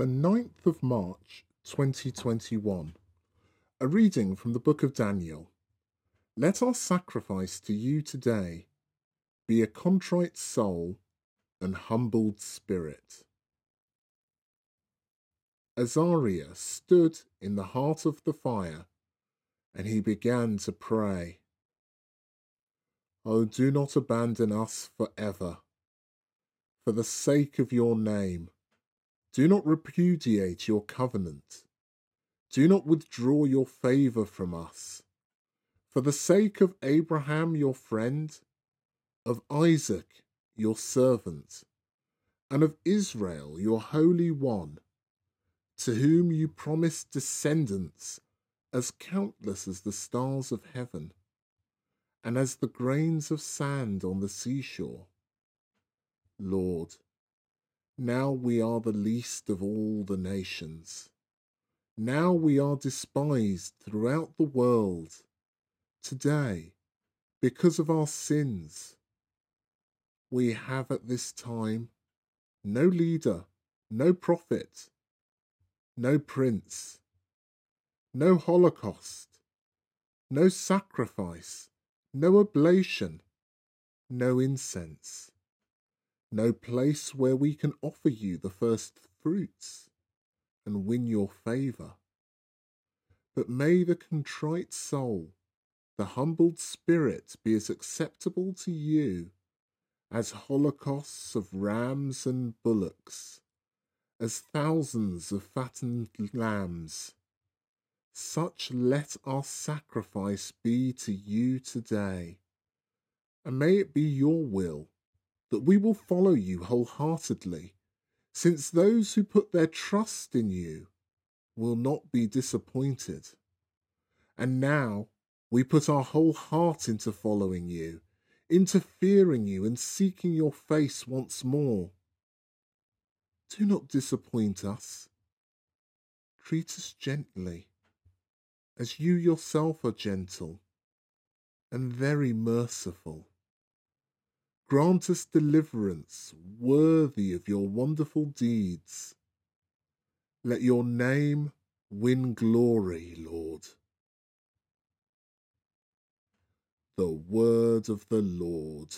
the 9th of March 2021. A reading from the book of Daniel. Let our sacrifice to you today be a contrite soul and humbled spirit. Azariah stood in the heart of the fire and he began to pray. Oh, do not abandon us forever. For the sake of your name, do not repudiate your covenant. Do not withdraw your favour from us. For the sake of Abraham your friend, of Isaac your servant, and of Israel your Holy One, to whom you promised descendants as countless as the stars of heaven, and as the grains of sand on the seashore. Lord, now we are the least of all the nations. Now we are despised throughout the world. Today, because of our sins, we have at this time no leader, no prophet, no prince, no holocaust, no sacrifice, no oblation, no incense no place where we can offer you the first fruits and win your favour. But may the contrite soul, the humbled spirit be as acceptable to you as holocausts of rams and bullocks, as thousands of fattened lambs. Such let our sacrifice be to you today, and may it be your will that we will follow you wholeheartedly, since those who put their trust in you will not be disappointed. And now we put our whole heart into following you, into fearing you and seeking your face once more. Do not disappoint us. Treat us gently, as you yourself are gentle and very merciful. Grant us deliverance worthy of your wonderful deeds. Let your name win glory, Lord. The word of the Lord.